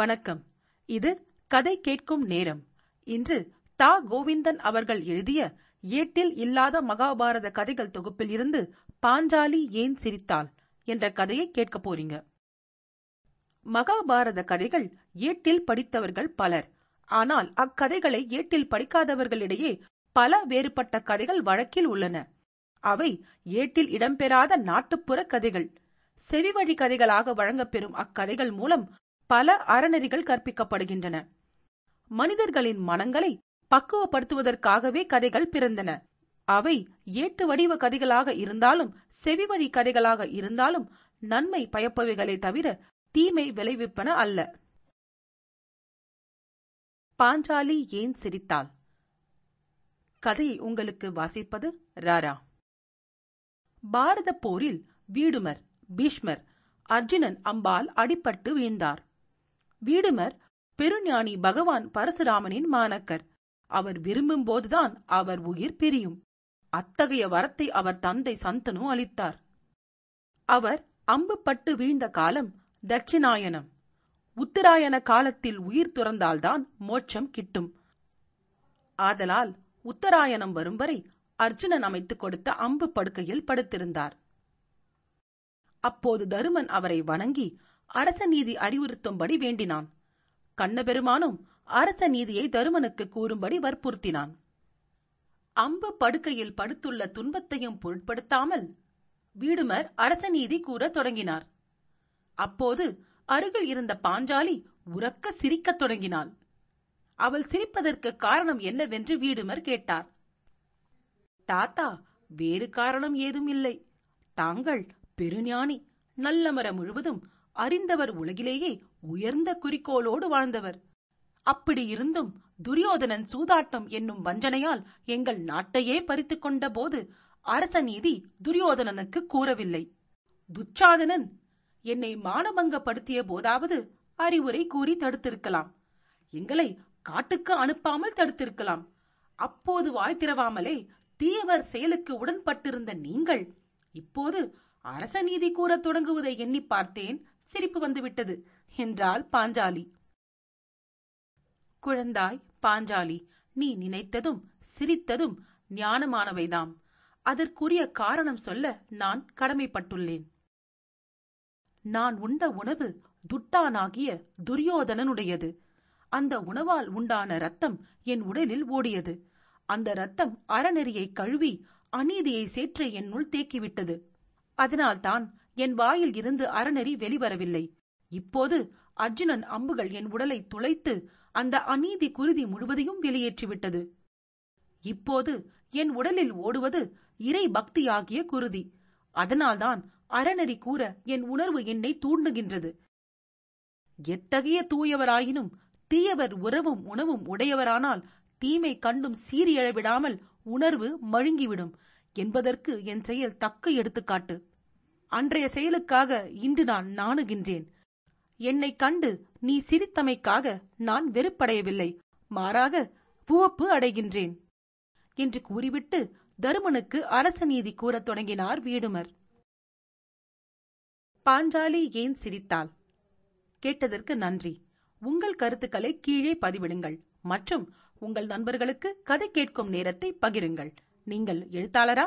வணக்கம். இது கதை கேட்கும் நேரம். இன்று தா. கோவிந்தன் அவர்கள் எழுதிய ஏட்டில் இல்லாத மகாபாரத கதைகள் தொகுப்பில் இருந்து பாஞ்சாலி ஏன் சிரித்தாள் என்ற கதையை கேட்க போறீங்க. மகாபாரத கதைகள் ஏட்டில் படித்தவர்கள் பலர். ஆனால் அக்கதைகளை ஏட்டில் படிக்காதவர்களிடையே பல வேறுபட்ட கதைகள் வழக்கில் உள்ளன. அவை ஏட்டில் இடம்பெறாத நாட்டுப்புற கதைகள். செவிவழி கதைகளாக வழங்கப்பெறும் அக்கதைகள் மூலம் பல அறநெறிகள் கற்பிக்கப்படுகின்றன. மனிதர்களின் மனங்களை பக்குவப்படுத்துவதற்காகவே கதைகள் பிறந்தன. அவை ஏட்டு வடிவ கதைகளாக இருந்தாலும் செவிவழி கதைகளாக இருந்தாலும் நன்மை பயப்பவைகளே தவிர தீமை விளைவிப்பன அல்ல. பாஞ்சாலி ஏன் சிரித்தாள்? கதையை உங்களுக்கு வாசிப்பது ராரா. பாரத போரில் வீடுமர் பீஷ்மர் அர்ஜுனன் அம்பால் அடிபட்டு வீழ்ந்தார். வீடுமர் பெருஞானி பகவான் பரசுராமனின் மாணக்கர். அவர் விரும்பும் போதுதான் அவர் உயிர் பிரியும். அத்தகைய வரத்தை அவர் தந்தை சந்தனு அளித்தார். அவர் அம்பு பட்டு வீழ்ந்த காலம் தட்சிணாயனம். உத்தராயண காலத்தில் உயிர் துறந்தால்தான் மோட்சம் கிட்டும். ஆதலால் உத்தராயணம் வரும் வரை அர்ஜுனன் அமைத்துக் கொடுத்த அம்பு படுக்கையில் படுத்திருந்தார். அப்போது தருமன் அவரை வணங்கி அரச நீதி அறிவுறுத்தும்படி வேண்டினான். கண்ணபெருமானும் அரச நீதியை தருமனுக்கு கூறும்படி வற்புறுத்தினான். அம்பு படுக்கையில் படுத்துள்ள துன்பத்தையும் பொருட்படுத்தாமல் வீடுமர் அரச நீதி கூறத் தொடங்கினார். அப்போது அருகில் இருந்த பாஞ்சாலி உறக்க சிரிக்கத் தொடங்கினாள். அவள் சிரிப்பதற்கு காரணம் என்னவென்று வீடுமர் கேட்டார். தாத்தா வேறு காரணம் ஏதும் இல்லை. தாங்கள் பெருஞானி. நல்லமர முழுவதும் அறிந்தவர் உலகிலேயே உயர்ந்த குறிக்கோளோடு வாழ்ந்தவர். அப்படி இருந்தும் துரியோதனன் சூதாட்டம் என்னும் வஞ்சனையால் எங்கள் நாட்டையே பறித்துக் கொண்ட போது அரச நீதி துரியோதனனுக்கு கூறவில்லை. துச்சாதனன் என்னை மானபங்கப்படுத்திய போதாவது அறிவுரை கூறி தடுத்திருக்கலாம். எங்களை காட்டுக்கு அனுப்பாமல் தடுத்திருக்கலாம். அப்போது வாய் திறவாமலே தீயவர் செயலுக்கு உடன்பட்டிருந்த நீங்கள் இப்போது அரச நீதி கூறத் தொடங்குவதை எண்ணி பார்த்தேன் சிரிப்பு வந்துவிட்டது. என்றாள் பாஞ்சாலி. குழந்தாய் பாஞ்சாலி நீ நினைத்ததும் சிரித்ததும் ஞானமானவைதாம். அதற்குரிய காரணம் சொல்ல நான் கடமைப்பட்டுள்ளேன். நான் உண்ட உணவு துட்டானாகிய துரியோதனனுடையது. அந்த உணவால் உண்டான ரத்தம் என் உடலில் ஓடியது. அந்த ரத்தம் அறநெறியை கழுவி அநீதியை சேற்ற என்னுள் தேக்கிவிட்டது. அதனால்தான் என் வாயில் இருந்து அறநெறி வெளிவரவில்லை. இப்போது அர்ஜுனன் அம்புகள் என் உடலை துளைத்து அந்த அநீதி குருதி முழுவதையும் வெளியேற்றிவிட்டது. இப்போது என் உடலில் ஓடுவது இறை பக்தியாகிய குருதி. அதனால்தான் அறநெறி கூற என் உணர்வு என்னை தூண்டுகின்றது. எத்தகைய தூயவராயினும் தீயவர் உறவும் உணவும் உடையவரானால் தீமை கண்டும் சீரியழவிடாமல் உணர்வு மழுங்கிவிடும் என்பதற்கு என் செயல் தக்க எடுத்துக்காட்டு. அன்றைய செயலுக்காக இன்று நான் நாணுகின்றேன். என்னை கண்டு நீ சிரித்தமைக்காக நான் வெறுப்படையவில்லை. மாறாக உவப்பு அடைகின்றேன் என்று கூறிவிட்டு தருமனுக்கு அரச நீதி கூறத் தொடங்கினார் வீடுமர். பாஞ்சாலி ஏன் சிரித்தாள்? கேட்டதற்கு நன்றி. உங்கள் கருத்துக்களை கீழே பதிவிடுங்கள். மற்றும் உங்கள் நண்பர்களுக்கு கதை கேட்கும் நேரத்தை பகிருங்கள். நீங்கள் எழுத்தாளரா?